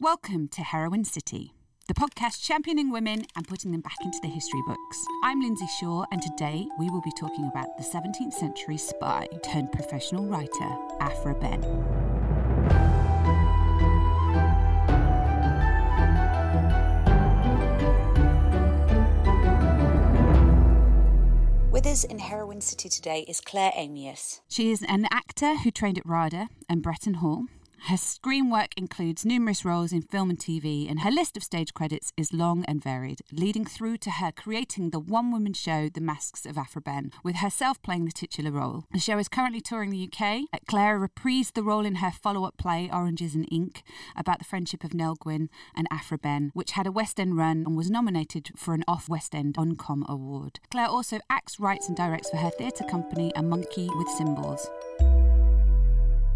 Welcome to Heroine City, the podcast championing women and putting them back into the history books. I'm Lynsey Shaw, and today we will be talking about the 17th century spy turned professional writer, Aphra Behn. With us in Heroine City today is Claire Amias. She is an actor who trained at RADA and Bretton Hall. Her screen work includes numerous roles in film and TV, and her list of stage credits is long and varied, leading through to her creating the one woman show, The Masks of Aphra Behn, with herself playing the titular role. The show is currently touring the UK. Claire reprised the role in her follow up play, Oranges and Ink, about the friendship of Nell Gwyn and Aphra Behn, which had a West End run and was nominated for an Off West End Uncom Award. Claire also acts, writes, and directs for her theatre company, A Monkey with Cymbals.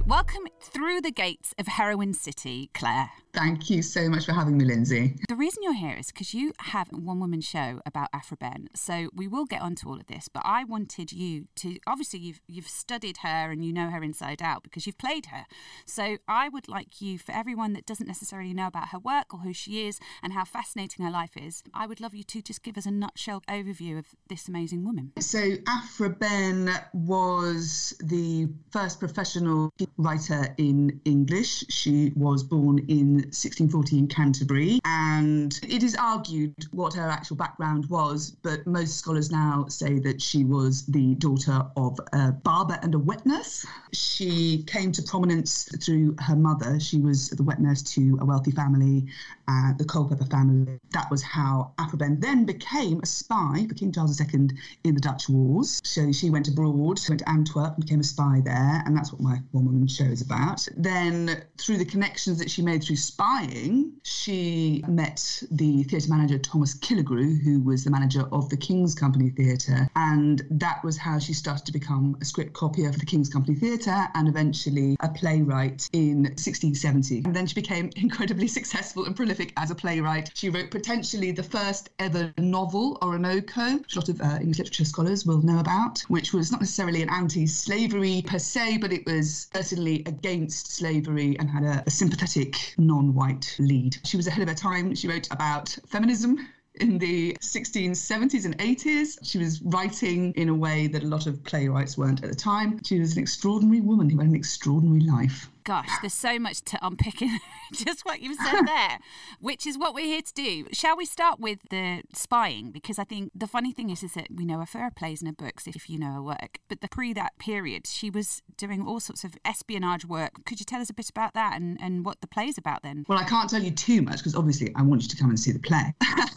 Welcome through the gates of Heroine City, Claire. Thank you so much for having me, Lynsey. The reason you're here is because you have a one woman show about Aphra Behn. So we will get onto all of this, but I wanted you to obviously you've you've studied her and you know her inside out because you've played her. So I would like you, for everyone that doesn't necessarily know about her work or who she is and how fascinating her life is, I would love you to just give us a nutshell overview of this amazing woman. So Aphra Behn was the first professional writer in English. She was born in 1640 in Canterbury, and it is argued what her actual background was, but most scholars now say that she was the daughter of a barber and a wet nurse. She came to prominence through her mother. She was the wet nurse to a wealthy family, uh, the Culpeper family. That was how Aphra Behn then became a spy for King Charles II in the Dutch Wars. So she went abroad, went to Antwerp and became a spy there, and that's what my one woman show is about. Then, through the connections that she made through spying, she met the theatre manager Thomas Killigrew, who was the manager of the King's Company Theatre, and that was how she started to become a script copier for the King's Company Theatre and eventually a playwright in 1670. And then she became incredibly successful and prolific as a playwright. She wrote potentially the first ever novel, Oroonoko, which a lot of uh, English literature scholars will know about, which was not necessarily an anti-slavery per se, but it was certainly against slavery and had a, a sympathetic non-white lead. She was ahead of her time. She wrote about feminism in the 1670s and 80s. She was writing in a way that a lot of playwrights weren't at the time. She was an extraordinary woman who had an extraordinary life gosh, there's so much to unpick in just what you've said there, which is what we're here to do. Shall we start with the spying? Because I think the funny thing is, is that we know her for her plays and her books, if you know her work. But the pre that period, she was doing all sorts of espionage work. Could you tell us a bit about that and, and what the play's about then? Well, I can't tell you too much because obviously I want you to come and see the play.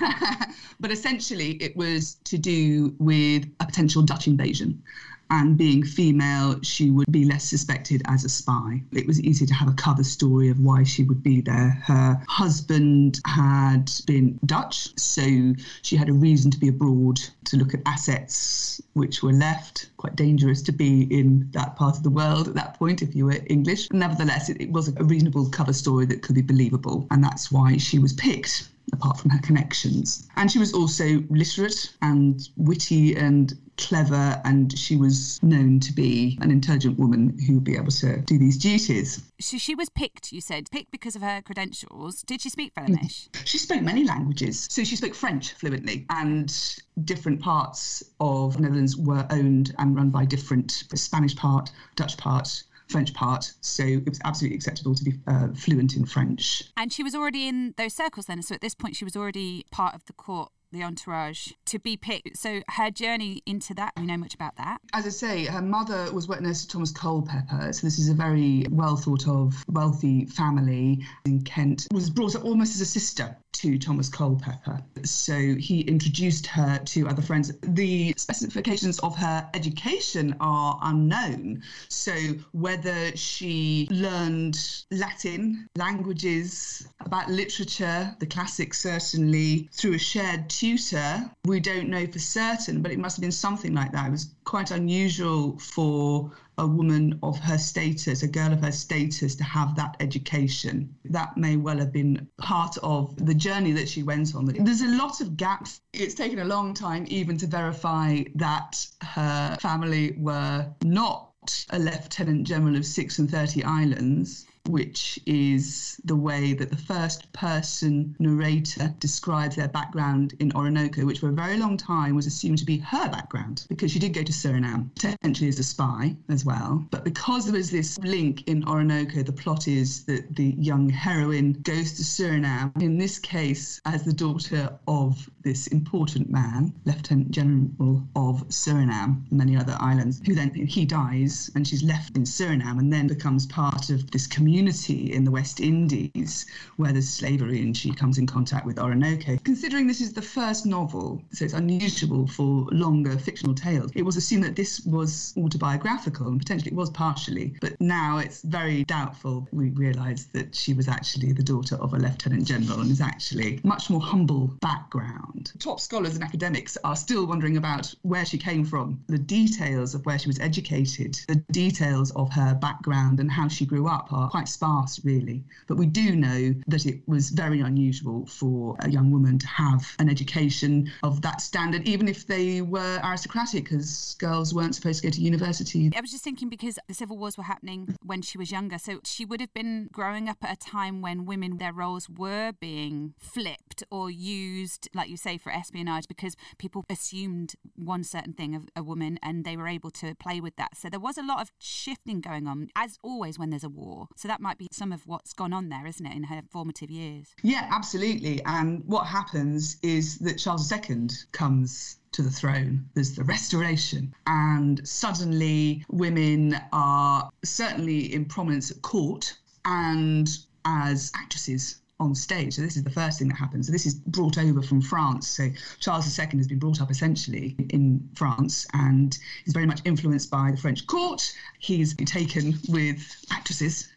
but essentially, it was to do with a potential Dutch invasion and being female, she would be less suspected as a spy. It was easy to have a cover story of why she would be there. Her husband had been Dutch, so she had a reason to be abroad to look at assets which were left. Quite dangerous to be in that part of the world at that point if you were English. Nevertheless, it, it was a reasonable cover story that could be believable, and that's why she was picked apart from her connections. And she was also literate and witty and clever, and she was known to be an intelligent woman who would be able to do these duties. So she was picked, you said, picked because of her credentials. Did she speak mm-hmm. Flemish? She spoke many languages. So she spoke French fluently, and different parts of Netherlands were owned and run by different Spanish part, Dutch part, French part. So it was absolutely acceptable to be uh, fluent in French. And she was already in those circles then. So at this point, she was already part of the court the entourage to be picked. So her journey into that, we know much about that. As I say, her mother was wet nurse to Thomas Culpeper. So this is a very well thought of, wealthy family in Kent. Was brought up almost as a sister to Thomas Culpeper. So he introduced her to other friends. The specifications of her education are unknown. So whether she learned Latin, languages, about literature, the classics certainly, through a shared tutor, we don't know for certain, but it must have been something like that. It was quite unusual for a woman of her status, a girl of her status, to have that education. That may well have been part of the journey that she went on. There's a lot of gaps. It's taken a long time even to verify that her family were not a lieutenant general of six and thirty islands which is the way that the first person narrator describes their background in Oroonoko, which for a very long time was assumed to be her background because she did go to Suriname, potentially as a spy as well. But because there was this link in Oroonoko, the plot is that the young heroine goes to Suriname, in this case, as the daughter of this important man, Lieutenant General of Suriname, many other islands, who then he dies and she's left in Suriname and then becomes part of this community in the West Indies where there's slavery and she comes in contact with Oroonoko. Considering this is the first novel, so it's unusual for longer fictional tales, it was assumed that this was autobiographical and potentially it was partially, but now it's very doubtful. We realise that she was actually the daughter of a lieutenant general and is actually much more humble background. Top scholars and academics are still wondering about where she came from, the details of where she was educated, the details of her background and how she grew up are quite sparse, really. But we do know that it was very unusual for a young woman to have an education of that standard, even if they were aristocratic, because girls weren't supposed to go to university. I was just thinking because the civil wars were happening when she was younger, so she would have been growing up at a time when women, their roles were being flipped or used, like you say, for espionage because people assumed one certain thing of a woman and they were able to play with that. So there was a lot of shifting going on, as always when there's a war. So that might be some of what's gone on there, isn't it, in her formative years? Yeah, absolutely. And what happens is that Charles II comes to the throne. There's the restoration. And suddenly women are certainly in prominence at court and as actresses on stage. So this is the first thing that happens. So this is brought over from France. So Charles II has been brought up essentially in France and is very much influenced by the French court. He's taken with actresses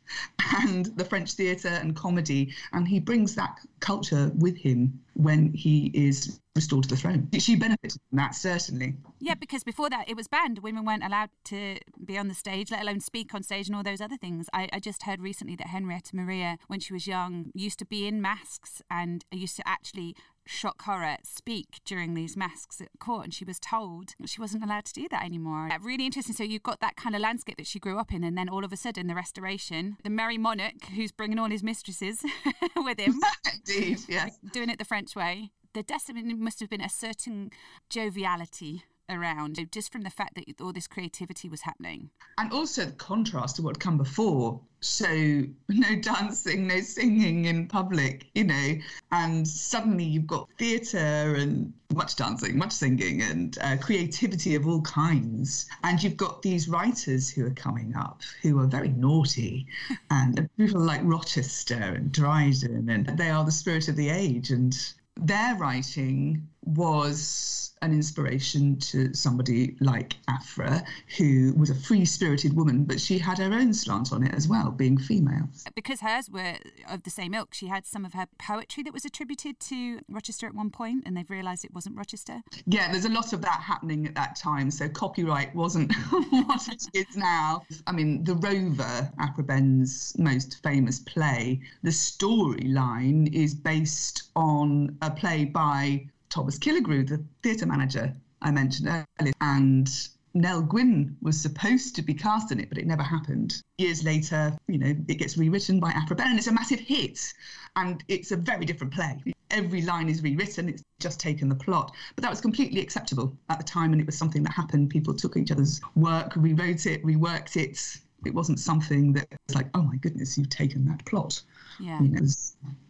and the French theatre and comedy, and he brings that culture with him when he is restored to the throne. She benefited from that, certainly. Yeah, because before that it was banned. Women weren't allowed to be on the stage, let alone speak on stage and all those other things. I, I just heard recently that Henrietta Maria, when she was young, used to be in masks and used to actually shock horror speak during these masks at court, and she was told she wasn't allowed to do that anymore. Really interesting. So you've got that kind of landscape that she grew up in, and then all of a sudden, the Restoration, the merry monarch who's bringing all his mistresses with him, indeed, yes, doing it the French way. the definitely must have been a certain joviality around just from the fact that all this creativity was happening. And also the contrast to what had come before. So, no dancing, no singing in public, you know, and suddenly you've got theatre and much dancing, much singing, and uh, creativity of all kinds. And you've got these writers who are coming up who are very naughty, and people like Rochester and Dryden, and they are the spirit of the age. And their writing was an inspiration to somebody like Aphra, who was a free spirited woman, but she had her own slant on it as well, being female. Because hers were of the same ilk, she had some of her poetry that was attributed to Rochester at one point, and they've realised it wasn't Rochester. Yeah, there's a lot of that happening at that time, so copyright wasn't what it is now. I mean, The Rover, Aphra Behn's most famous play, the storyline is based on a play by Thomas Killigrew, the theatre manager I mentioned earlier, and Nell Gwyn was supposed to be cast in it, but it never happened. Years later, you know, it gets rewritten by Aphra Behn and it's a massive hit. And it's a very different play. Every line is rewritten, it's just taken the plot. But that was completely acceptable at the time, and it was something that happened. People took each other's work, rewrote it, reworked it. It wasn't something that was like, oh my goodness, you've taken that plot. Yeah. You know,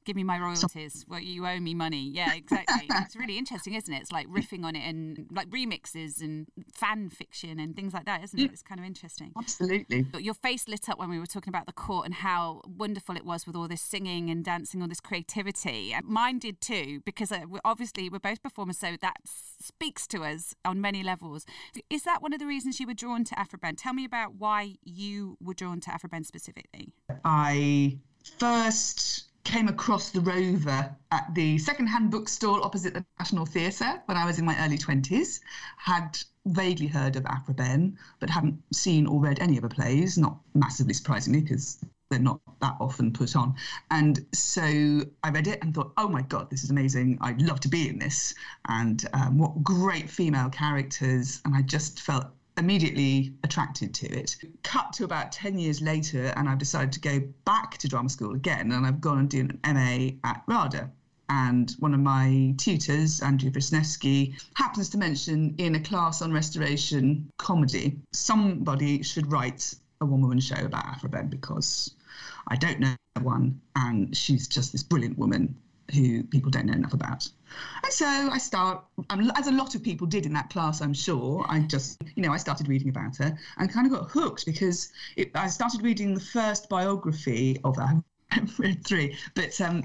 give me my royalties. Well, you owe me money. Yeah, exactly. it's really interesting, isn't it? It's like riffing on it and like remixes and fan fiction and things like that, isn't it? It's kind of interesting. Absolutely. But your face lit up when we were talking about the court and how wonderful it was with all this singing and dancing, all this creativity. Mine did too, because uh, obviously we're both performers, so that speaks to us on many levels. Is that one of the reasons you were drawn to Aphra Behn? Tell me about why you were drawn to Aphra Behn specifically. I first came across the Rover at the second-hand bookstall opposite the National Theatre when I was in my early 20s. Had vaguely heard of Aphra Behn, but hadn't seen or read any of her plays, not massively surprisingly, because they're not that often put on. And so I read it and thought, oh my God, this is amazing. I'd love to be in this. And um, what great female characters. And I just felt immediately attracted to it. Cut to about 10 years later, and I've decided to go back to drama school again, and I've gone and done an MA at RADA. And one of my tutors, Andrew Wisniewski, happens to mention in a class on restoration comedy, somebody should write a one woman show about Aphra Behn because I don't know one, and she's just this brilliant woman who people don't know enough about. And so I start, as a lot of people did in that class, I'm sure, I just, you know, I started reading about her and kind of got hooked because it, I started reading the first biography of her. I've read three, but um,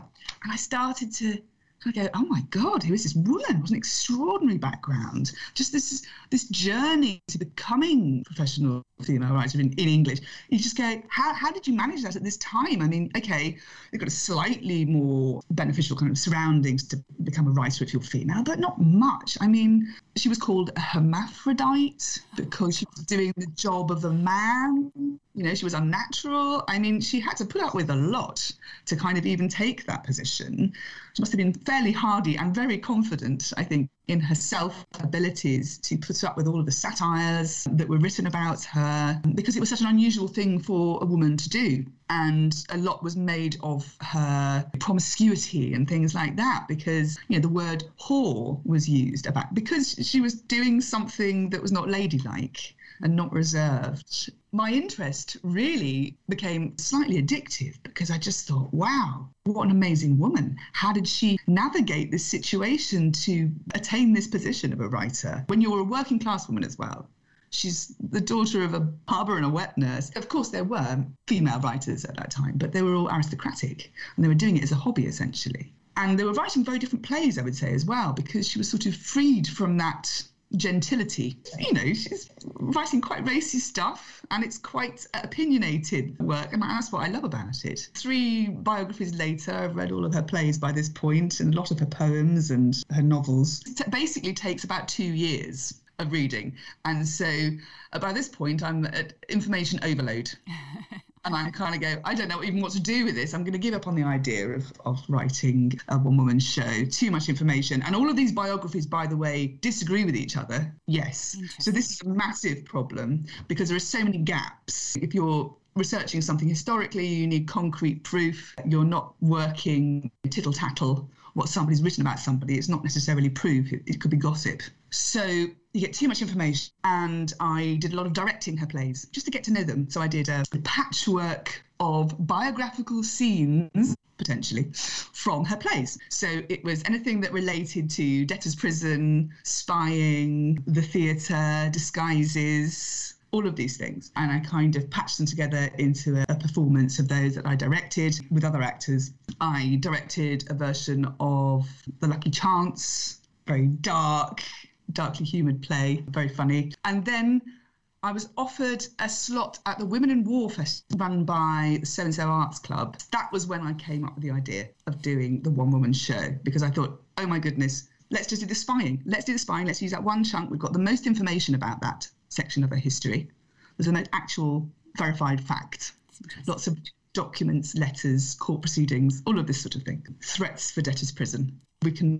and I started to I go, oh my God, who is this woman? What an extraordinary background. Just this this journey to becoming professional female writer in, in English. You just go, how, how did you manage that at this time? I mean, okay, you've got a slightly more beneficial kind of surroundings to become a writer if you're female, but not much. I mean, she was called a hermaphrodite because she was doing the job of a man. You know, she was unnatural. I mean, she had to put up with a lot to kind of even take that position. She must have been fairly hardy and very confident, I think, in herself abilities to put up with all of the satires that were written about her because it was such an unusual thing for a woman to do. And a lot was made of her promiscuity and things like that because, you know, the word whore was used about because she was doing something that was not ladylike and not reserved. My interest really became slightly addictive because I just thought, wow, what an amazing woman. How did she navigate this situation to attain this position of a writer when you're a working class woman as well? She's the daughter of a barber and a wet nurse. Of course, there were female writers at that time, but they were all aristocratic and they were doing it as a hobby essentially. And they were writing very different plays, I would say, as well, because she was sort of freed from that gentility. You know, she's writing quite racy stuff and it's quite opinionated work, and that's what I love about it. Three biographies later, I've read all of her plays by this point and a lot of her poems and her novels. It basically takes about two years of reading. And so uh, by this point, I'm at information overload. And I kind of go, I don't know even what to do with this. I'm going to give up on the idea of, of writing a one woman show. Too much information. And all of these biographies, by the way, disagree with each other. Yes. So this is a massive problem because there are so many gaps. If you're researching something historically, you need concrete proof. You're not working tittle tattle what somebody's written about somebody. It's not necessarily proof, it, it could be gossip. So you get too much information. And I did a lot of directing her plays just to get to know them. So I did a patchwork of biographical scenes potentially from her plays. So it was anything that related to debtor's prison, spying, the theatre, disguises, all of these things. And I kind of patched them together into a, a, performance of those that I directed with other actors. I directed a version of The Lucky Chance, very dark, darkly humoured play, very funny. And then I was offered a slot at the Women in War Fest run by the So and So Arts Club. That was when I came up with the idea of doing the one woman show because I thought, oh my goodness, let's just do the spying. Let's do the spying. Let's use that one chunk. We've got the most information about that section of her history. There's the most actual verified fact. Lots of documents, letters, court proceedings, all of this sort of thing. Threats for debtors' prison. We can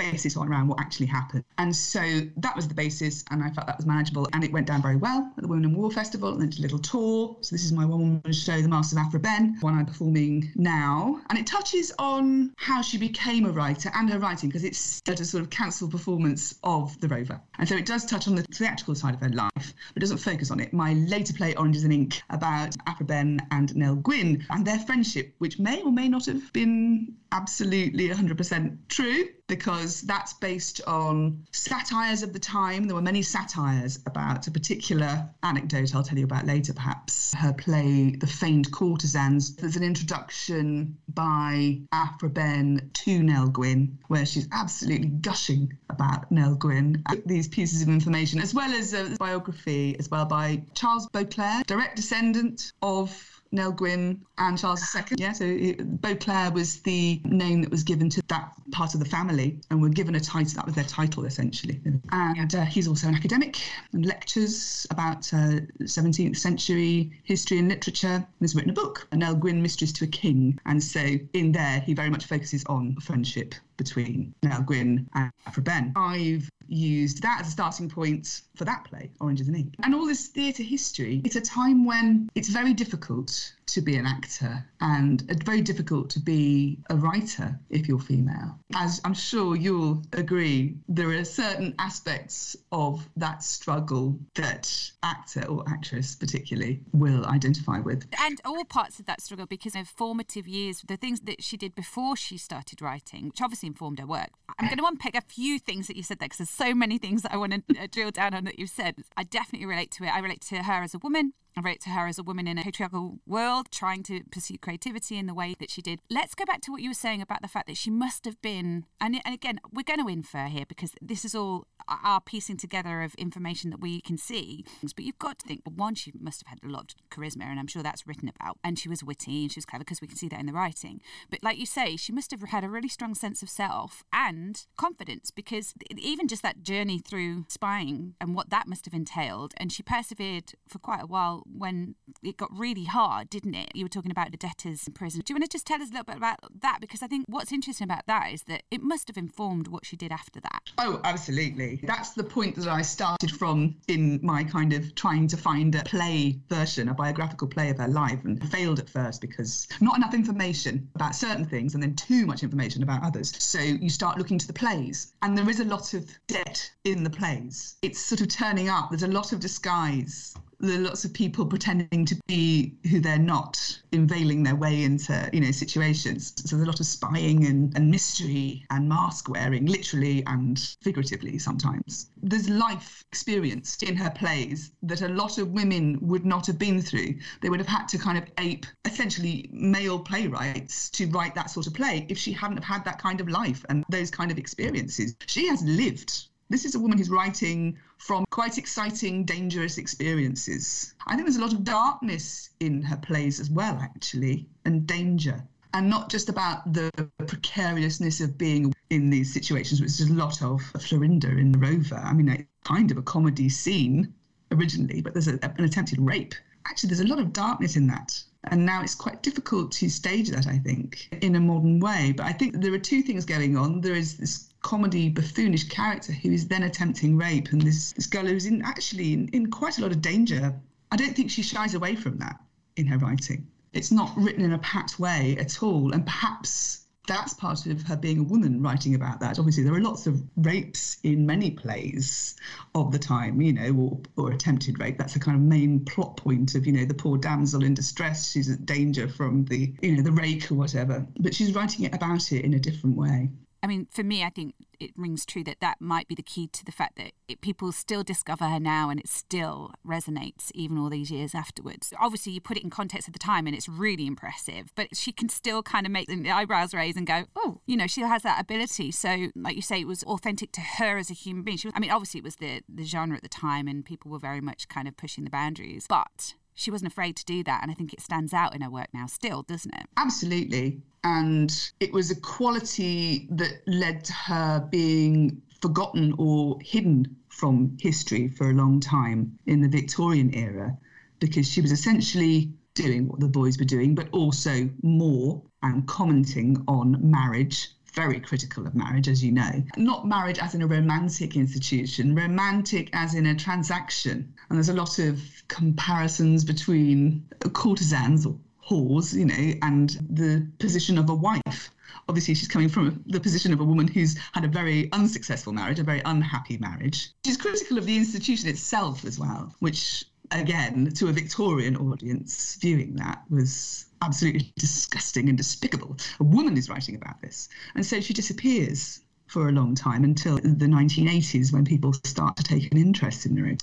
basis on around what actually happened. And so that was the basis, and I felt that was manageable. And it went down very well at the Women in War Festival, and then did a little tour. So this is my one woman show, The Masks of Aphra Behn, one I'm performing now. And it touches on how she became a writer and her writing, because it's a sort of council performance of The Rover. And so it does touch on the theatrical side of her life, but doesn't focus on it. My later play, Oranges and Ink, about Aphra Behn and Nell Gwyn and their friendship, which may or may not have been absolutely 100% true because that's based on satires of the time. There were many satires about a particular anecdote I'll tell you about later, perhaps. Her play, The Feigned Courtesans. There's an introduction by Aphra Behn to Nell Gwyn, where she's absolutely gushing about Nell Gwyn. These pieces of information, as well as a biography, as well by Charles Beauclerk, direct descendant of Nell Gwyn and Charles II. Yeah, so it, Beauclerk was the name that was given to that part of the family and were given a title, that was their title essentially. And uh, he's also an academic and lectures about uh, 17th century history and literature and has written a book, Nell Gwyn, Mistress to a King. And so in there, he very much focuses on friendship between Nell Gwyn and Aphra Behn. I've used that as a starting point for that play, Oranges and Ink. And all this theatre history, it's a time when it's very difficult to be an actor and very difficult to be a writer if you're female. As I'm sure you'll agree, there are certain aspects of that struggle that actor or actress particularly will identify with. And all parts of that struggle because of formative years, the things that she did before she started writing, which obviously informed her work. I'm going to unpick a few things that you said there because there's so many things that I want to uh, drill down on that you've said. I definitely relate to it. I relate to her as a woman. I wrote to her as a woman in a patriarchal world trying to pursue creativity in the way that she did. Let's go back to what you were saying about the fact that she must have been, and, and again, we're going to infer here because this is all uh, our piecing together of information that we can see. But you've got to think, well, one, she must have had a lot of charisma, and I'm sure that's written about. And she was witty and she was clever because we can see that in the writing. But like you say, she must have had a really strong sense of self and confidence because even just that journey through spying and what that must have entailed, and she persevered for quite a while when it got really hard, didn't it? You were talking about the debtors in prison. Do you want to just tell us a little bit about that? Because I think what's interesting about that is that it must have informed what she did after that. Oh, absolutely. That's the point that I started from in my kind of trying to find a play version, a biographical play of her life, and failed at first because not enough information about certain things and then too much information about others. So you start looking to the plays, and there is a lot of debt in the plays. It's sort of turning up, there's a lot of disguise there are lots of people pretending to be who they're not, unveiling their way into, you know, situations. So there's a lot of spying and, and mystery and mask wearing, literally and figuratively sometimes. There's life experienced in her plays that a lot of women would not have been through. They would have had to kind of ape essentially male playwrights to write that sort of play if she hadn't have had that kind of life and those kind of experiences. She has lived this is a woman who's writing from quite exciting, dangerous experiences. I think there's a lot of darkness in her plays as well, actually, and danger. And not just about the precariousness of being in these situations, which is a lot of Florinda in The Rover. I mean, kind of a comedy scene originally, but there's a, an attempted rape. Actually, there's a lot of darkness in that. And now it's quite difficult to stage that, I think, in a modern way. But I think there are two things going on. There is this comedy buffoonish character who is then attempting rape and this, this girl who's in actually in, in quite a lot of danger i don't think she shies away from that in her writing it's not written in a pat way at all and perhaps that's part of her being a woman writing about that. Obviously, there are lots of rapes in many plays of the time, you know, or, or attempted rape. That's the kind of main plot point of, you know, the poor damsel in distress. She's at danger from the, you know, the rake or whatever. But she's writing it about it in a different way. I mean, for me, I think it rings true that that might be the key to the fact that it, people still discover her now and it still resonates even all these years afterwards. Obviously, you put it in context of the time and it's really impressive, but she can still kind of make the eyebrows raise and go, oh, you know, she has that ability. So, like you say, it was authentic to her as a human being. She was, I mean, obviously, it was the, the genre at the time and people were very much kind of pushing the boundaries, but she wasn't afraid to do that. And I think it stands out in her work now, still, doesn't it? Absolutely. And it was a quality that led to her being forgotten or hidden from history for a long time in the Victorian era because she was essentially doing what the boys were doing, but also more and commenting on marriage very critical of marriage, as you know. Not marriage as in a romantic institution, romantic as in a transaction. And there's a lot of comparisons between courtesans or whores, you know, and the position of a wife. Obviously, she's coming from the position of a woman who's had a very unsuccessful marriage, a very unhappy marriage. She's critical of the institution itself as well, which, again, to a Victorian audience, viewing that was absolutely disgusting and despicable. A woman is writing about this. And so she disappears for a long time until the 1980s when people start to take an interest in her.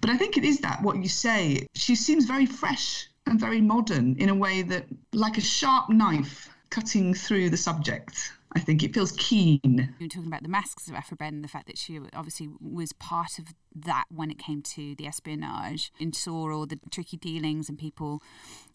But I think it is that what you say. She seems very fresh and very modern in a way that, like a sharp knife cutting through the subject. I think it feels keen. You were talking about the masks of Aphra Behn, the fact that she obviously was part of that when it came to the espionage and saw all the tricky dealings and people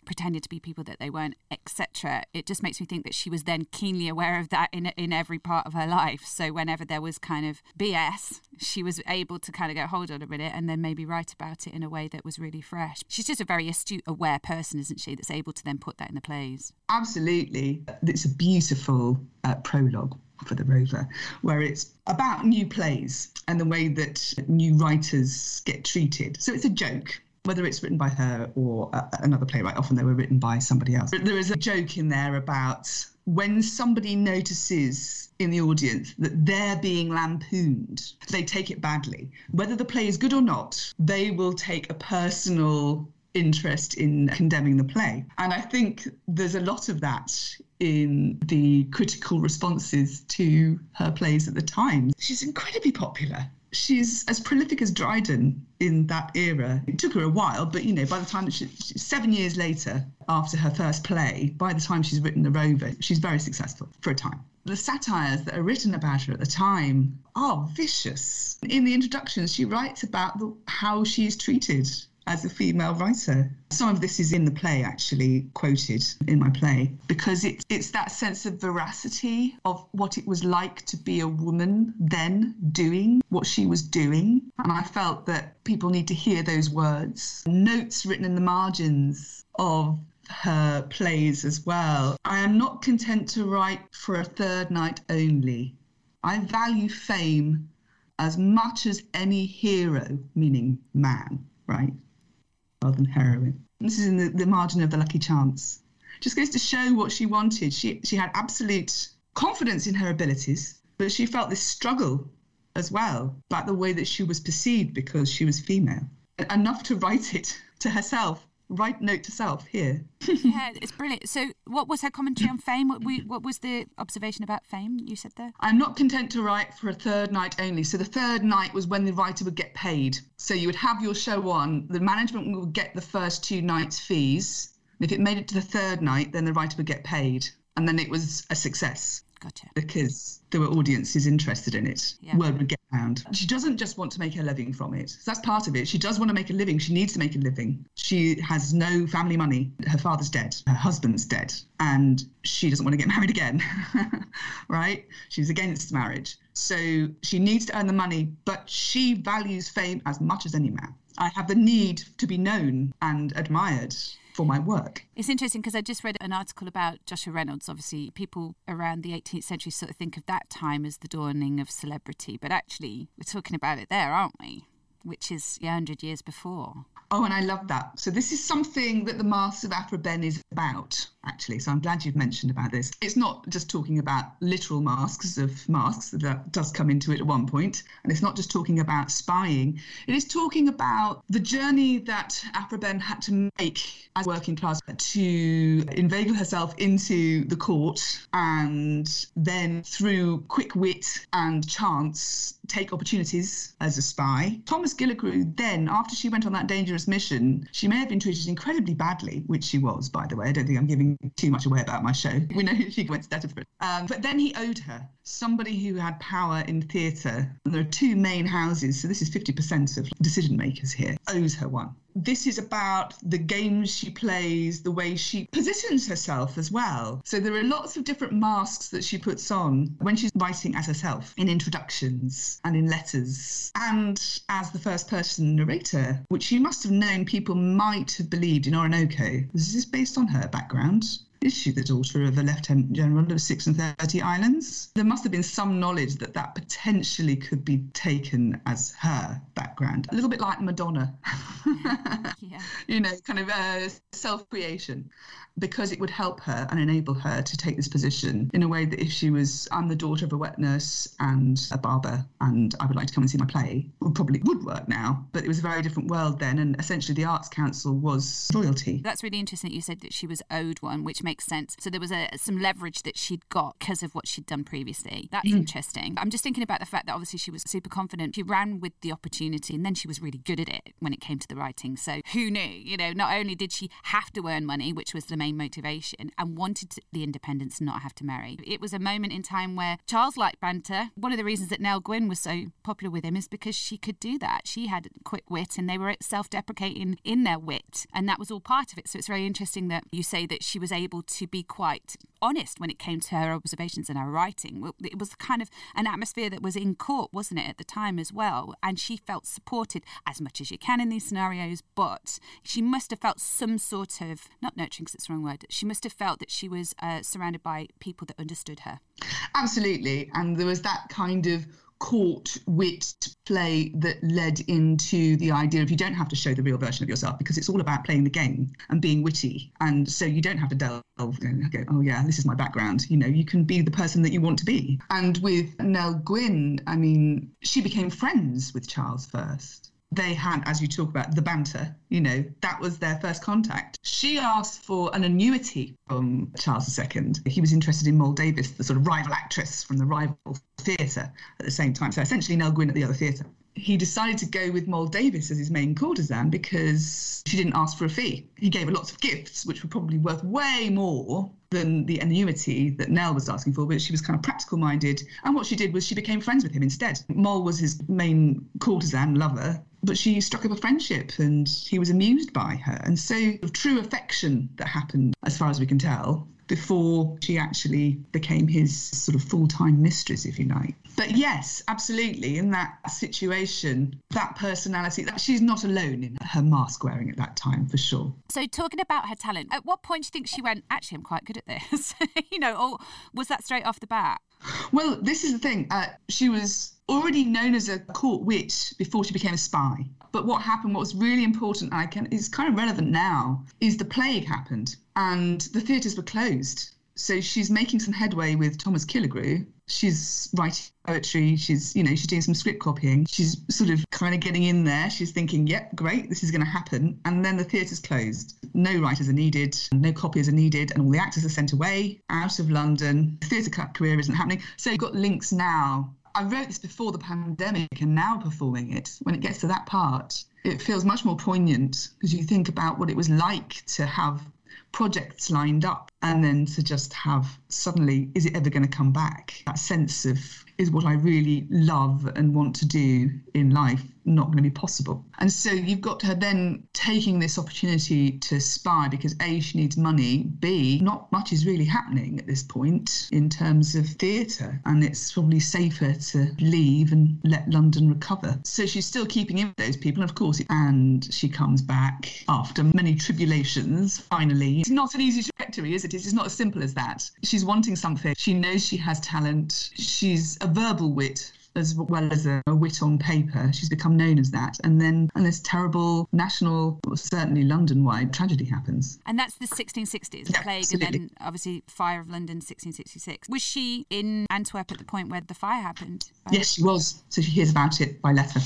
pretended to be people that they weren't, etc. It just makes me think that she was then keenly aware of that in in every part of her life. So whenever there was kind of BS, she was able to kind of go, hold on a minute, and then maybe write about it in a way that was really fresh. She's just a very astute, aware person, isn't she? That's able to then put that in the plays. Absolutely, it's a beautiful uh, prologue for the Rover, where it's about new plays and the way that new writers get treated. So it's a joke whether it's written by her or uh, another playwright. Often they were written by somebody else. There is a joke in there about when somebody notices in the audience that they're being lampooned, they take it badly. Whether the play is good or not, they will take a personal interest in condemning the play. And I think there's a lot of that in the critical responses to her plays at the time. She's incredibly popular she's as prolific as Dryden in that era. It took her a while, but you know, by the time she, seven years later, after her first play, by the time she's written The Rover, she's very successful for a time. The satires that are written about her at the time are vicious. In the introductions, she writes about the, how she's treated as a female writer. Some of this is in the play, actually, quoted in my play, because it's, it's that sense of veracity of what it was like to be a woman then doing what she was doing. And I felt that people need to hear those words. Notes written in the margins of her plays as well. I am not content to write for a third night only. I value fame as much as any hero, meaning man, right? Rather than heroine. This is in the, the margin of the lucky chance. Just goes to show what she wanted. She she had absolute confidence in her abilities, but she felt this struggle as well about the way that she was perceived because she was female. Enough to write it to herself write note to self here. yeah, it's brilliant. So, what was her commentary on fame? What, we, what was the observation about fame you said there? I'm not content to write for a third night only. So, the third night was when the writer would get paid. So, you would have your show on, the management would get the first two nights' fees. And if it made it to the third night, then the writer would get paid. And then it was a success. Gotcha. Because there were audiences interested in it. Yeah. Word would get around. She doesn't just want to make a living from it. That's part of it. She does want to make a living. She needs to make a living. She has no family money. Her father's dead. Her husband's dead. And she doesn't want to get married again. right? She's against marriage. So she needs to earn the money, but she values fame as much as any man. I have the need to be known and admired for my work. It's interesting because I just read an article about Joshua Reynolds. Obviously, people around the 18th century sort of think of that time as the dawning of celebrity, but actually, we're talking about it there, aren't we? Which is 100 years before. Oh, and I love that. So this is something that the Masks of Aphra Behn is about, actually. So I'm glad you've mentioned about this. It's not just talking about literal masks of masks, that does come into it at one point, and it's not just talking about spying. It is talking about the journey that Aphra Behn had to make as a working class to inveigle herself into the court and then through quick wit and chance take opportunities as a spy. Thomas Killigrew then, after she went on that dangerous mission, she may have been treated incredibly badly, which she was, by the way. I don't think I'm giving too much away about my show. We know she went to Stratford. Um, but then he owed her somebody who had power in theatre. There are two main houses, so this is 50% of decision makers here, owes her one this is about the games she plays, the way she positions herself as well. So there are lots of different masks that she puts on when she's writing as herself in introductions and in letters and as the first person narrator, which you must have known people might have believed in Oroonoko. This is based on her background. Is she the daughter of a lieutenant general of six and thirty islands? There must have been some knowledge that that potentially could be taken as her background, a little bit like Madonna. yeah. You know, kind of uh, self creation because it would help her and enable her to take this position in a way that if she was, I'm the daughter of a wet nurse and a barber, and I would like to come and see my play, would probably would work now. But it was a very different world then, and essentially the Arts Council was royalty. That's really interesting that you said that she was owed one, which makes sense. So there was a, some leverage that she'd got because of what she'd done previously. That's mm. interesting. I'm just thinking about the fact that obviously she was super confident. She ran with the opportunity, and then she was really good at it when it came to the writing. So who knew? You know, not only did she have to earn money, which was the main motivation and wanted the independence and not have to marry. It was a moment in time where Charles liked banter. One of the reasons that Nell Gwyn was so popular with him is because she could do that. She had quick wit and they were self deprecating in their wit. And that was all part of it. So it's very interesting that you say that she was able to be quite honest when it came to her observations and her writing. It was kind of an atmosphere that was in court, wasn't it, at the time as well? And she felt supported as much as you can in these scenarios, but she must have felt some sort of, not nurturing because it's the wrong word, she must have felt that she was uh, surrounded by people that understood her. Absolutely. And there was that kind of court wit play that led into the idea of you don't have to show the real version of yourself because it's all about playing the game and being witty. And so you don't have to delve and go, oh, yeah, this is my background. You know, you can be the person that you want to be. And with Nell Gwyn, I mean, she became friends with Charles first they had, as you talk about, the banter, you know, that was their first contact. She asked for an annuity from Charles II. He was interested in Moll Davis, the sort of rival actress from the rival theatre at the same time. So essentially, Nell Gwyn at the other theatre. He decided to go with Moll Davis as his main courtesan because she didn't ask for a fee. He gave her lots of gifts, which were probably worth way more than the annuity that Nell was asking for, but she was kind of practical minded. And what she did was she became friends with him instead. Moll was his main courtesan lover, but she struck up a friendship and he was amused by her. And so, true affection that happened, as far as we can tell, before she actually became his sort of full time mistress, if you like. But yes, absolutely, in that situation, that personality, that she's not alone in her mask wearing at that time, for sure. So, talking about her talent, at what point do you think she went, actually, I'm quite good at this? you know, or was that straight off the bat? Well, this is the thing. Uh, she was already known as a court witch before she became a spy. But what happened, what was really important, I can is kind of relevant now, is the plague happened and the theatres were closed. So she's making some headway with Thomas Killigrew. She's writing poetry. She's, you know, she's doing some script copying. She's sort of kind of getting in there. She's thinking, yep, great, this is going to happen. And then the theatre's closed. No writers are needed, no copiers are needed, and all the actors are sent away out of London. The theatre career isn't happening. So you've got links now I wrote this before the pandemic and now performing it, when it gets to that part, it feels much more poignant because you think about what it was like to have projects lined up and then to just have suddenly, is it ever going to come back? That sense of is what I really love and want to do in life not going to be possible. And so you've got her then taking this opportunity to spy because A, she needs money, B, not much is really happening at this point in terms of theatre, and it's probably safer to leave and let London recover. So she's still keeping in with those people, of course, and she comes back after many tribulations, finally. It's not an easy trajectory, is it? It's not as simple as that. She's wanting something. She knows she has talent. She's a verbal wit as well as a, a, wit on paper. She's become known as that. And then and this terrible national, well, certainly London-wide tragedy happens. And that's the 1660s, the yeah, plague, absolutely. and then obviously Fire of London, 1666. Was she in Antwerp at the point where the fire happened? Yes, she was. So she hears about it by letter.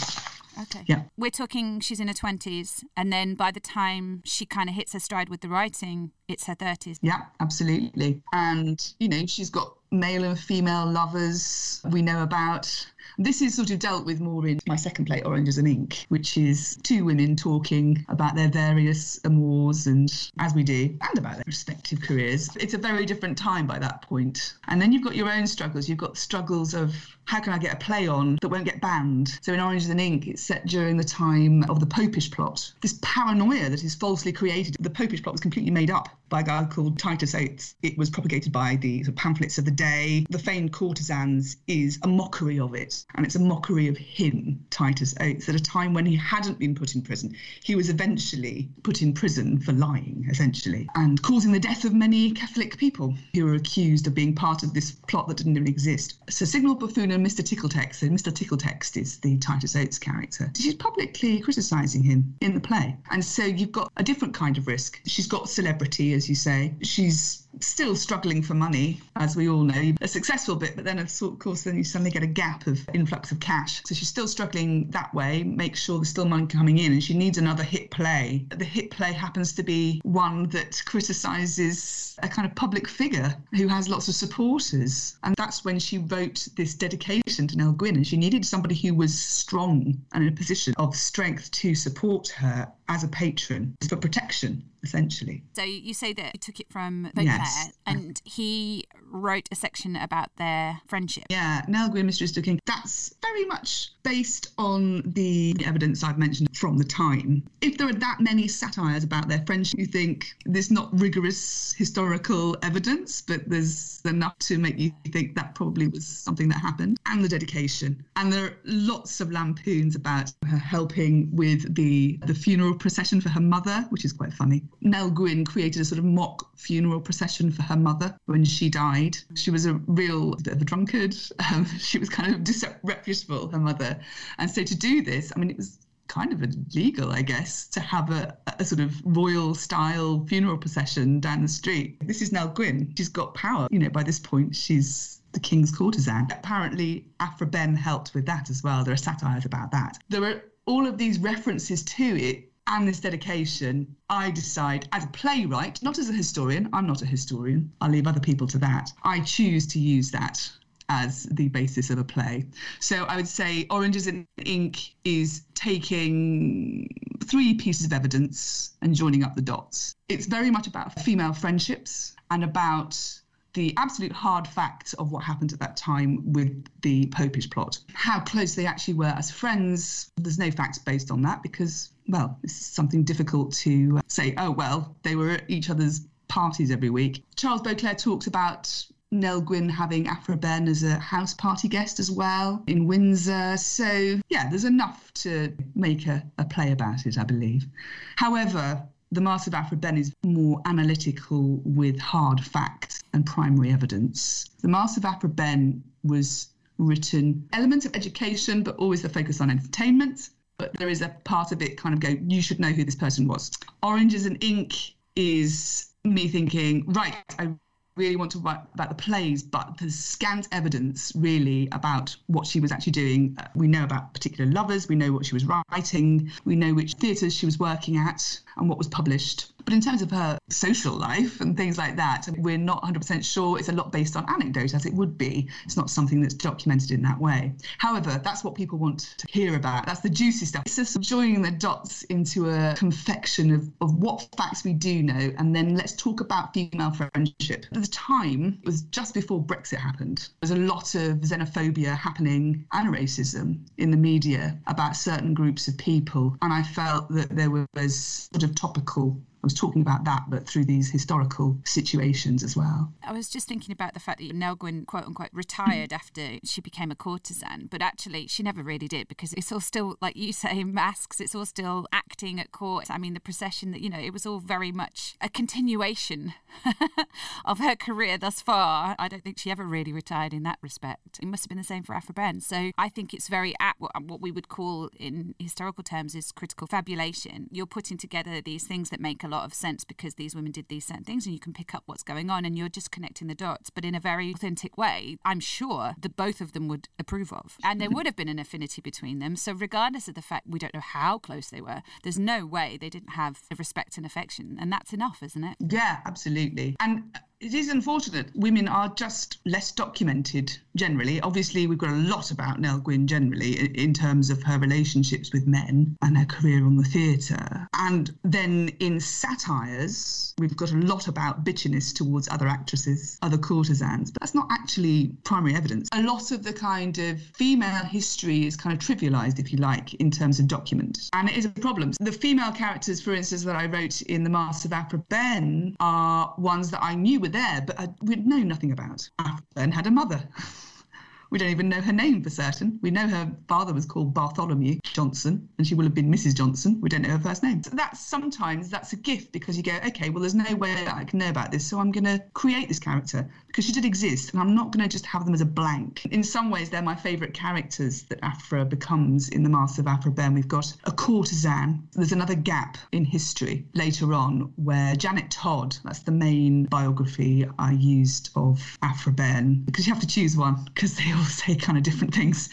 Okay. Yeah. We're talking she's in her 20s, and then by the time she kind of hits her stride with the writing, it's her 30s. Yeah, absolutely. And, you know, she's got male and female lovers we know about this is sort of dealt with more in my second play, Oranges and Ink, which is two women talking about their various amours and as we do, and about their respective careers. It's a very different time by that point. And then you've got your own struggles. You've got struggles of how can I get a play on that won't get banned? So in Oranges and Ink, it's set during the time of the Popish plot. This paranoia that is falsely created. The Popish plot was completely made up by a guy called Titus Oates. It was propagated by the pamphlets of the day. The feigned courtesans is a mockery of it and it's a mockery of him, Titus Oates, at a time when he hadn't been put in prison. He was eventually put in prison for lying, essentially, and causing the death of many Catholic people who were accused of being part of this plot that didn't even exist. So Signal Buffoon and Mr. Tickletext, and Mr. Tickletext is the Titus Oates character. She's publicly criticising him in the play. And so you've got a different kind of risk. She's got celebrity, as you say. She's still struggling for money, as we all know. A successful bit, but then, of course, then you suddenly get a gap of influx of cash. So she's still struggling that way, make sure there's still money coming in, and she needs another hit play. The hit play happens to be one that criticises a kind of public figure who has lots of supporters. And that's when she wrote this dedication to Nell Gwyn, and she needed somebody who was strong and in a position of strength to support her as a patron for protection essentially. So you say that he took it from Beauclerk yes. and he wrote a section about their friendship. Yeah, Nell Gwyn, Mistress of King. That's very much based on the evidence I've mentioned from the time. If there are that many satires about their friendship, you think there's not rigorous historical evidence, but there's enough to make you think that probably was something that happened. And the dedication. And there are lots of lampoons about her helping with the the funeral procession for her mother, which is quite funny. Nell Gwyn created a sort of mock funeral procession for her mother when she died. She was a real bit of a drunkard. Um, she was kind of disreputable, her mother. And so to do this, I mean, it was kind of illegal, I guess, to have a, a, sort of royal style funeral procession down the street. This is Nell Gwyn. She's got power. You know, by this point, she's the king's courtesan. Apparently, Aphra Behn helped with that as well. There are satires about that. There are all of these references to it and this dedication, I decide as a playwright, not as a historian, I'm not a historian, I'll leave other people to that. I choose to use that as the basis of a play. So I would say Oranges and Ink is taking three pieces of evidence and joining up the dots. It's very much about female friendships and about the absolute hard facts of what happened at that time with the Popish plot. How close they actually were as friends, there's no facts based on that because, well, it's something difficult to uh, say, oh, well, they were at each other's parties every week. Charles Beauclerk talks about Nell Gwyn having Aphra Behn as a house party guest as well in Windsor. So, yeah, there's enough to make a, a play about it, I believe. However, the Masks of Aphra Behn is more analytical with hard facts and primary evidence. The Masks of Aphra Behn was written elements of education, but always the focus on entertainment. But there is a part of it kind of go, you should know who this person was. Oranges and Ink is me thinking, right, I really want to write about the plays, but there's scant evidence really about what she was actually doing. Uh, we know about particular lovers, we know what she was writing, we know which theatres she was working at, and what was published. But in terms of her social life and things like that, we're not 100% sure. It's a lot based on anecdote, as it would be. It's not something that's documented in that way. However, that's what people want to hear about. That's the juicy stuff. It's just joining the dots into a confection of, of what facts we do know, and then let's talk about female friendship. At the time, it was just before Brexit happened. There was a lot of xenophobia happening and racism in the media about certain groups of people, and I felt that there was sort of topical was talking about that, but through these historical situations as well. I was just thinking about the fact that Nell Gwyn, quote unquote, retired after she became a courtesan, but actually she never really did because it's all still, like you say, masks, it's all still acting at court. I mean, the procession that, you know, it was all very much a continuation of her career thus far. I don't think she ever really retired in that respect. It must have been the same for Aphra Behn. So I think it's very apt, what we would call in historical terms is critical fabulation. You're putting together these things that make a lot of sense because these women did these certain things and you can pick up what's going on and you're just connecting the dots, but in a very authentic way, I'm sure that both of them would approve of. And there would have been an affinity between them. So, regardless of the fact we don't know how close they were, there's no way they didn't have respect and affection. And that's enough, isn't it? Yeah, absolutely. And it is unfortunate. Women are just less documented generally. Obviously, we've got a lot about Nell Gwyn generally in terms of her relationships with men and her career on the theatre. And then in satires, we've got a lot about bitchiness towards other actresses, other courtesans, but that's not actually primary evidence. A lot of the kind of female history is kind of trivialised, if you like, in terms of document. And it is a problem. The female characters, for instance, that I wrote in The Masks of Aphra Behn are ones that I knew were there, but I, we'd know nothing about. Aphra had a mother. We don't even know her name for certain. We know her father was called Bartholomew Johnson, and she will have been Mrs. Johnson. We don't know her first name. So that's sometimes that's a gift because you go, okay, well, there's no way I can know about this, so I'm going to create this character because she did exist, and I'm not going to just have them as a blank. In some ways, they're my favourite characters that Aphra becomes in the Masks of Aphra Behn. We've got a courtesan. There's another gap in history later on where Janet Todd, that's the main biography I used of Aphra Behn, because you have to choose one because they all say kind of different things.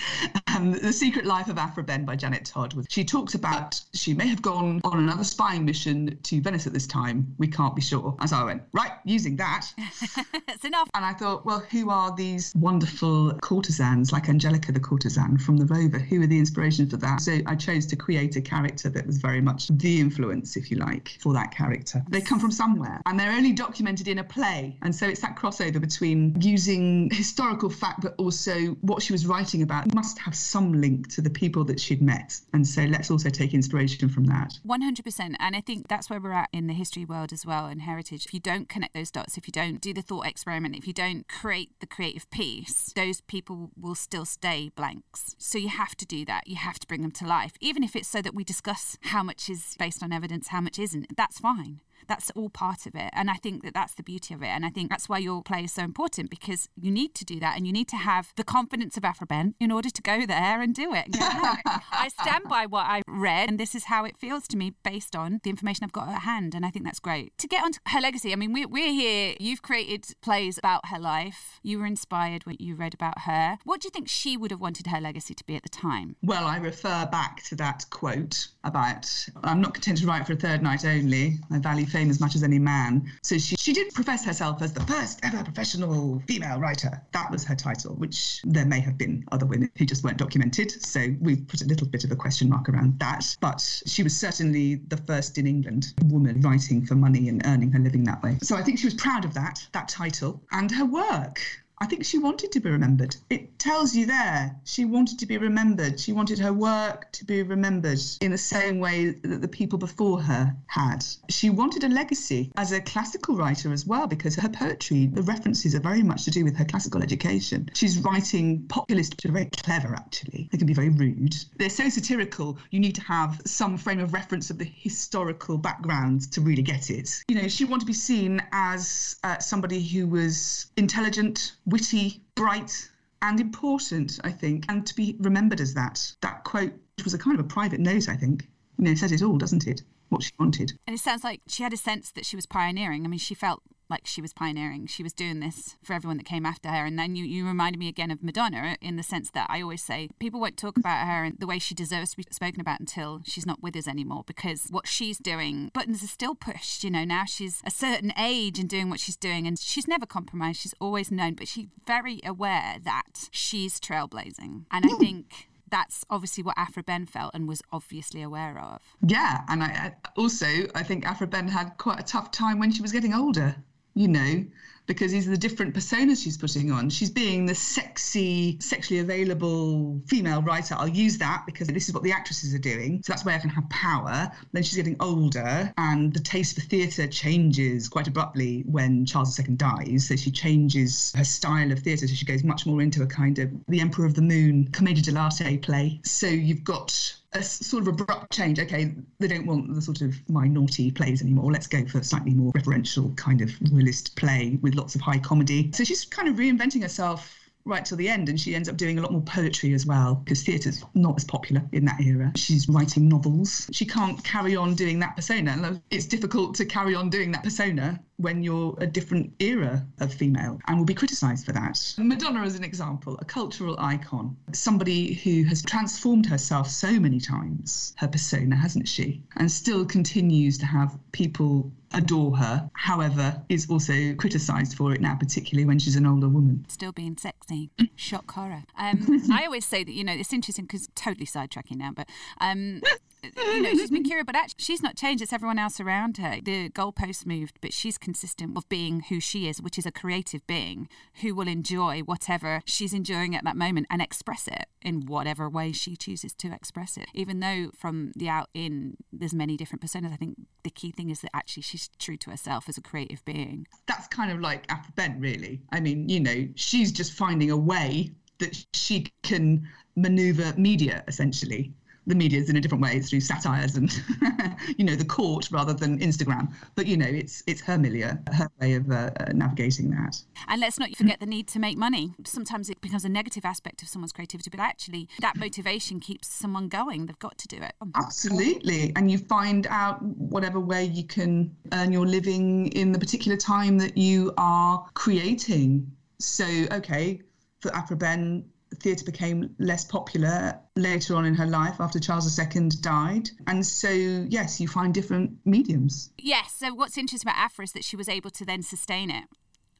Um, the Secret Life of Aphra Behn by Janet Todd. She talks about she may have gone on another spying mission to Venice at this time. We can't be sure. And so I went, right, using that. That's enough. And I thought, well, who are these wonderful courtesans like Angelica the courtesan from The Rover? Who are the inspiration for that? So I chose to create a character that was very much the influence, if you like, for that character. They come from somewhere and they're only documented in a play. And so it's that crossover between using historical fact, but also what she was writing about must have some link to the people that she'd met. And so let's also take inspiration from that. 100%. And I think that's where we're at in the history world as well and heritage. If you don't connect those dots, if you don't do the thought experiment, if you don't create the creative piece, those people will still stay blanks. So you have to do that. You have to bring them to life, even if it's so that we discuss how much is based on evidence, how much isn't. That's fine that's all part of it. And I think that that's the beauty of it. And I think that's why your play is so important because you need to do that and you need to have the confidence of Aphra Behn in order to go there and do it. I stand by what I read and this is how it feels to me based on the information I've got at hand. And I think that's great. To get onto her legacy, I mean, we, we're here, you've created plays about her life. You were inspired when you read about her. What do you think she would have wanted her legacy to be at the time? Well, I refer back to that quote about I'm not content to write for a third night only. I value fame as much as any man. So she, she did profess herself as the first ever professional female writer. That was her title, which there may have been other women who just weren't documented. So we've put a little bit of a question mark around that. But she was certainly the first in England woman writing for money and earning her living that way. So I think she was proud of that, that title, and her work. I think she wanted to be remembered. It tells you there she wanted to be remembered. She wanted her work to be remembered in the same way that the people before her had. She wanted a legacy as a classical writer as well, because her poetry, the references are very much to do with her classical education. She's writing populist, are very clever actually. They can be very rude. They're so satirical, you need to have some frame of reference of the historical background to really get it. You know, she wanted to be seen as uh, somebody who was intelligent witty, bright, and important, I think, and to be remembered as that. That quote which was a kind of a private note, I think. You know, says it all, doesn't it? What she wanted. And it sounds like she had a sense that she was pioneering. I mean, she felt like she was pioneering. She was doing this for everyone that came after her. And then you, you reminded me again of Madonna in the sense that I always say people won't talk about her and the way she deserves to be spoken about until she's not with us anymore because what she's doing, buttons are still pushed. You know, now she's a certain age and doing what she's doing and she's never compromised. She's always known, but she's very aware that she's trailblazing. And I hmm. think that's obviously what Aphra Behn felt and was obviously aware of. Yeah, and I also I think Aphra Behn had quite a tough time when she was getting older you know, because these are the different personas she's putting on. She's being the sexy, sexually available female writer. I'll use that because this is what the actresses are doing. So that's where I can have power. Then she's getting older, and the taste for theatre changes quite abruptly when Charles II dies. So she changes her style of theatre. So she goes much more into a kind of The Emperor of the Moon, commedia dell'arte play. So you've got a sort of abrupt change. Okay, they don't want the sort of my naughty plays anymore. Let's go for a slightly more referential kind of realist play with lots of high comedy. So she's kind of reinventing herself right till the end and she ends up doing a lot more poetry as well because theatre's not as popular in that era she's writing novels she can't carry on doing that persona it's difficult to carry on doing that persona when you're a different era of female and will be criticized for that. Madonna is an example, a cultural icon, somebody who has transformed herself so many times, her persona, hasn't she? And still continues to have people adore her, however, is also criticised for it now, particularly when she's an older woman. Still being sexy. Shock horror. Um, I always say that, you know, it's interesting because totally sidetracking now, but um, you know, she's been curious, but actually, she's not changed. It's everyone else around her. The goalposts moved, but she's consistent with being who she is, which is a creative being who will enjoy whatever she's enjoying at that moment and express it in whatever way she chooses to express it. Even though from the out in, there's many different personas, I think the key thing is that actually she's true to herself as a creative being. That's kind of like Aphra Behn, really. I mean, you know, she's just finding a way that she can maneuver media essentially the media is in a different way through satires and you know the court rather than Instagram. But you know it's it's her milieu, her way of uh, navigating that. And let's not forget the need to make money. Sometimes it becomes a negative aspect of someone's creativity, but actually that motivation keeps someone going. They've got to do it. Absolutely, and you find out whatever way you can earn your living in the particular time that you are creating. So okay, for Aphra Behn, theatre became less popular later on in her life after Charles II died. And so, yes, you find different mediums. Yes. So, what's interesting about Aphra is that she was able to then sustain it.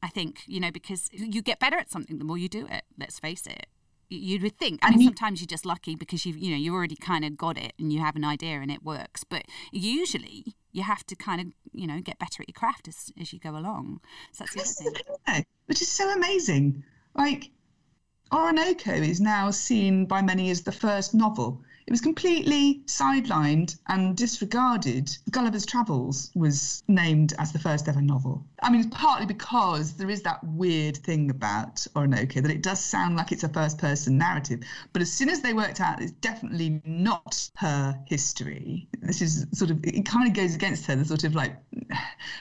I think, you know, because you get better at something the more you do it, let's face it. You would think. I mean, sometimes you're just lucky because you've, you know, you already kind of got it and you have an idea and it works. But usually you have to kind of, you know, get better at your craft as, as you go along. So that's the other thing. Which is so amazing. Like, Oroonoko is now seen by many as the first novel it was completely sidelined and disregarded. Gulliver's Travels was named as the first ever novel. I mean, it's partly because there is that weird thing about Oroonoko that it does sound like it's a first person narrative. But as soon as they worked out it's definitely not her history, this is sort of, it kind of goes against her, the sort of like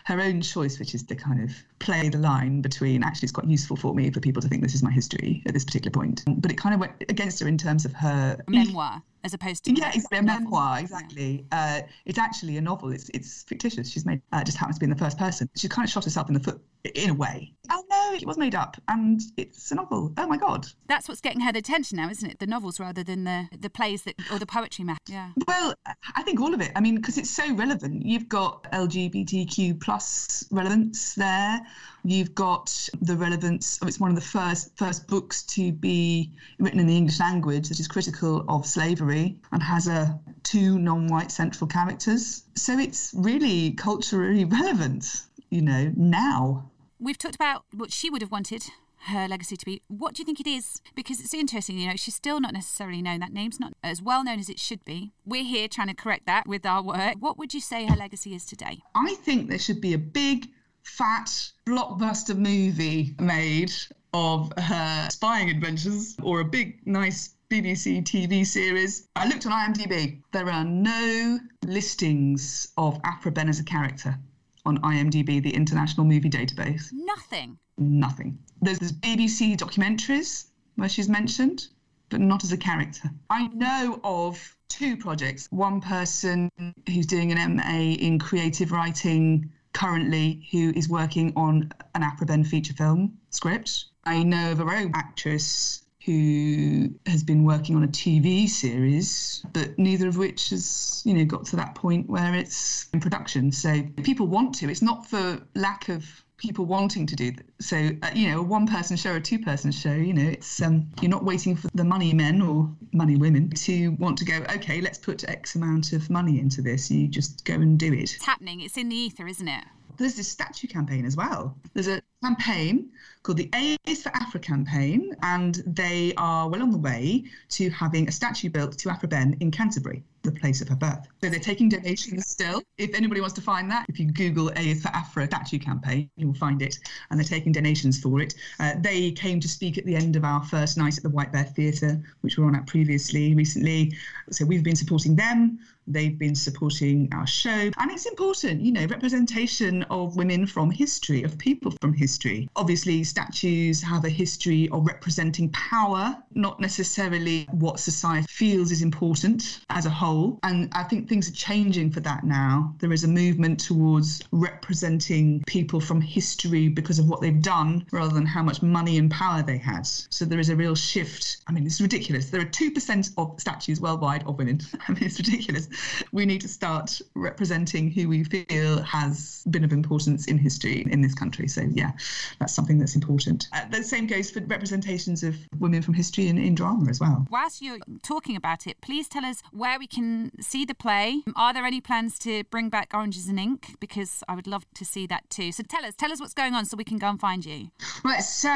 her own choice, which is to kind of play the line between actually it's quite useful for me for people to think this is my history at this particular point. But it kind of went against her in terms of her memoir as opposed to yeah, it's a memoir exactly. Yeah. Uh, it's actually a novel. It's it's fictitious. She's made uh, just happens to be in the first person. She kind of shot herself in the foot in a way. Oh no, it was made up, and it's a novel. Oh my god. That's what's getting her the attention now, isn't it? The novels rather than the the plays that or the poetry math. Yeah. Well, I think all of it. I mean, because it's so relevant. You've got LGBTQ plus relevance there. You've got the relevance of it's one of the first first books to be written in the English language that is critical of slavery and has a two non-white central characters. So it's really culturally relevant, you know, now. We've talked about what she would have wanted her legacy to be. What do you think it is? Because it's interesting, you know, she's still not necessarily known. That name's not as well known as it should be. We're here trying to correct that with our work. What would you say her legacy is today? I think there should be a big fat blockbuster movie made of her spying adventures or a big, nice BBC TV series. I looked on IMDb. There are no listings of Aphra Behn as a character on IMDb, the International Movie Database. Nothing. Nothing. There's, there's BBC documentaries where she's mentioned, but not as a character. I know of two projects. One person who's doing an MA in creative writing currently who is working on an Aphra Behn feature film script. I know of a rogue actress who has been working on a TV series, but neither of which has, you know, got to that point where it's in production. So people want to. It's not for lack of people wanting to do that. So, uh, you know, a one person show a two person show, you know, it's um, you're not waiting for the money men or money women to want to go, okay, let's put X amount of money into this. You just go and do it. It's happening. It's in the ether, isn't it? There's this statue campaign as well. There's a campaign called the A is for Aphra campaign, and they are well on the way to having a statue built to Aphra Behn in Canterbury, the place of her birth. So they're taking donations still. If anybody wants to find that, if you Google A is for Aphra statue campaign, you will find it, and they're taking donations for it. Uh, they came to speak at the end of our first night at the White Bear Theatre, which we were on at previously, recently. So we've been supporting them. They've been supporting our show. And it's important, you know, representation of women from history, of people from history. Obviously, statues have a history of representing power, not necessarily what society feels is important as a whole. And I think things are changing for that now. There is a movement towards representing people from history because of what they've done rather than how much money and power they had. So there is a real shift. I mean, it's ridiculous. There are 2% of statues worldwide of women. I mean, it's ridiculous we need to start representing who we feel has been of importance in history in this country. So, yeah, that's something that's important. Uh, the same goes for representations of women from history in, in drama as well. Whilst you're talking about it, please tell us where we can see the play. Are there any plans to bring back Oranges and Ink? Because I would love to see that too. So, tell us, tell us what's going on so we can go and find you. Right, so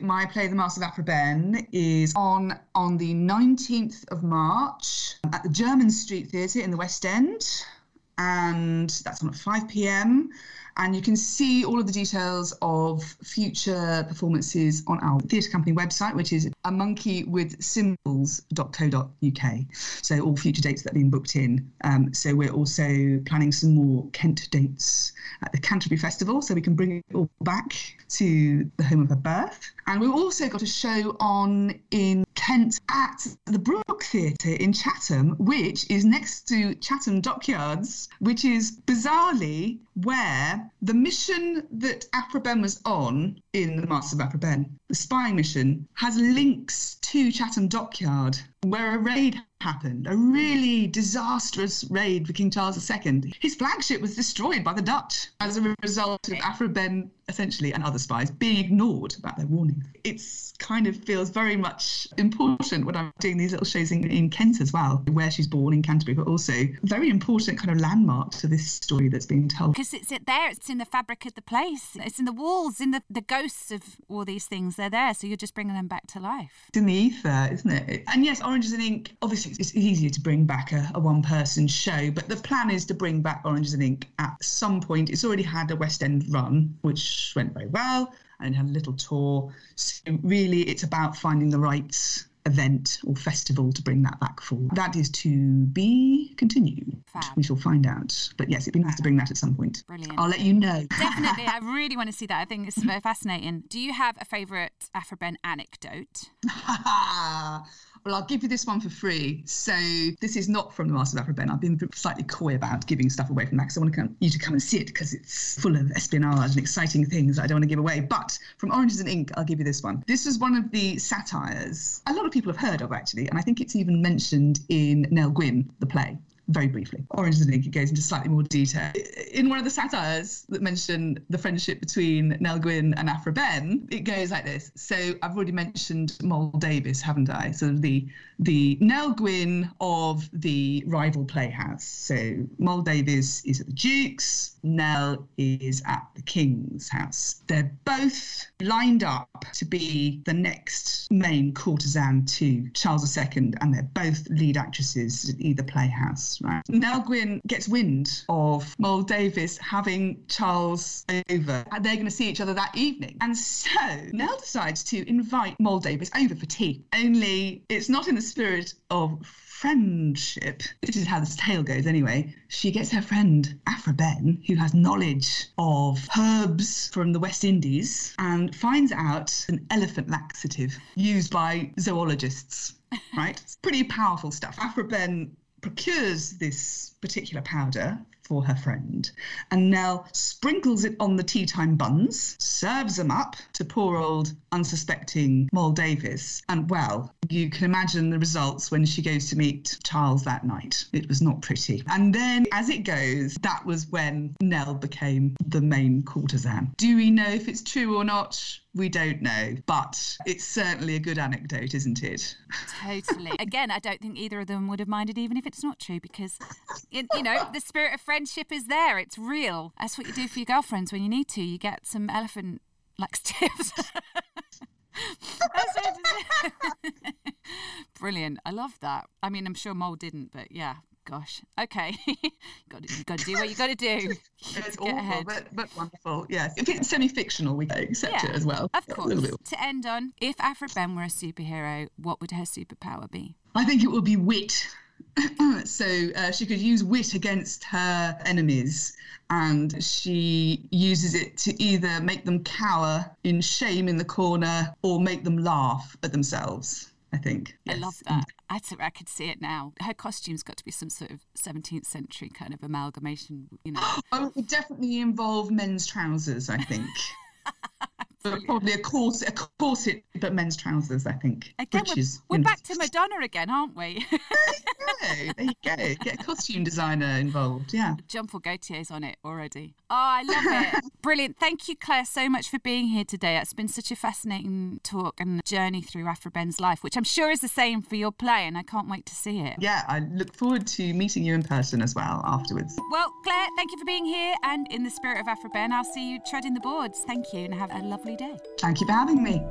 my play, The Masks of Aphra Behn, is on on the 19th of March at the Jermyn Street Theatre in the West End, and that's on at 5 pm. And you can see all of the details of future performances on our theatre company website, which is a monkey with cymbals.co.uk. So all future dates that have been booked in. Um, so we're also planning some more Kent dates at the Canterbury Festival, so we can bring it all back to the home of her birth. And we've also got a show on in Kent at the Brook Theatre in Chatham, which is next to Chatham Dockyards, which is bizarrely where the mission that Behn was on in the Masks of Behn, the spying mission, has links to Chatham Dockyard, where a raid happened, a really disastrous raid for King Charles II. His flagship was destroyed by the Dutch as a result of Behn essentially and other spies being ignored about their warnings. It's kind of feels very much important when I'm doing these little shows in, in Kent as well, where she's born in Canterbury, but also very important kind of landmark to this story that's being told. It's it there, it's in the fabric of the place, it's in the walls, in the, the ghosts of all these things. They're there, so you're just bringing them back to life. It's in the ether, isn't it? And yes, Oranges and Ink, obviously, it's easier to bring back a, a one person show, but the plan is to bring back Oranges and Ink at some point. It's already had a West End run, which went very well and had a little tour. So really, it's about finding the right event or festival to bring that back forward. That is to be continued. Fab. We shall find out. But yes, it'd be nice to bring that at some point. Brilliant. I'll let you know. Definitely. I really want to see that. I think it's very fascinating. Do you have a favourite Aphra Behn anecdote? Well, I'll give you this one for free. So this is not from the Masks of Aphra Behn. I've been slightly coy about giving stuff away from that because I want to come, you to come and see it because it's full of espionage and exciting things I don't want to give away. But from Oranges and Ink, I'll give you this one. This is one of the satires a lot of people have heard of actually, and I think it's even mentioned in Nell Gwynn, the play very briefly. Oranges and Ink goes into slightly more detail. In one of the satires that mention the friendship between Nell Gwyn and Aphra Behn, it goes like this. So I've already mentioned Moll Davis, haven't I? So the the Nell Gwyn of the rival playhouse. So Moll Davis is at the Duke's, Nell is at the King's house. They're both lined up to be the next main courtesan to Charles II, and they're both lead actresses at either playhouse. Right? Nell Gwyn gets wind of Moll Davis having Charles over, and they're going to see each other that evening. And so Nell decides to invite Moll Davis over for tea. Only it's not in the spirit of friendship. This is how this tale goes anyway. She gets her friend Aphra Behn, who has knowledge of herbs from the West Indies, and finds out an elephant laxative used by zoologists. Right? it's pretty powerful stuff. Aphra Behn procures this particular powder for her friend and Nell sprinkles it on the tea time buns, serves them up to poor old unsuspecting Moll Davis. And well, you can imagine the results when she goes to meet Charles that night. It was not pretty. And then as it goes, that was when Nell became the main courtesan. Do we know if it's true or not? We don't know, but it's certainly a good anecdote, isn't it? Totally. Again, I don't think either of them would have minded, even if it's not true, because, you know, the spirit of friendship is there. It's real. That's what you do for your girlfriends when you need to. You get some elephant laxatives. Brilliant. I love that. I mean, I'm sure Moll didn't, but yeah, gosh. Okay. got to, got to do what you got to do. it's awful, ahead. But, but wonderful. Yes. If it's semi fictional, we accept yeah, it as well. Of course. To end on, if Aphra Behn were a superhero, what would her superpower be? I think it would be wit. so uh, she could use wit against her enemies and she uses it to either make them cower in shame in the corner or make them laugh at themselves I think. Yes. I love that. I, I could see it now. Her costume's got to be some sort of 17th century kind of amalgamation, you know. oh, it definitely involve men's trousers, I think. probably a corset, a corset, but men's trousers. I think. Again, we're, we're back to Madonna again, aren't we? there you go. There you go. Get a costume designer involved. Yeah. Jean Paul Gaultier's on it already. Oh, I love it. Brilliant. Thank you, Claire, so much for being here today. It's been such a fascinating talk and journey through Aphra Behn's life, which I'm sure is the same for your play, and I can't wait to see it. Yeah, I look forward to meeting you in person as well afterwards. Well, Claire, thank you for being here, and in the spirit of Aphra Behn, I'll see you treading the boards. Thank you, and have a lovely day. Thank you for having me.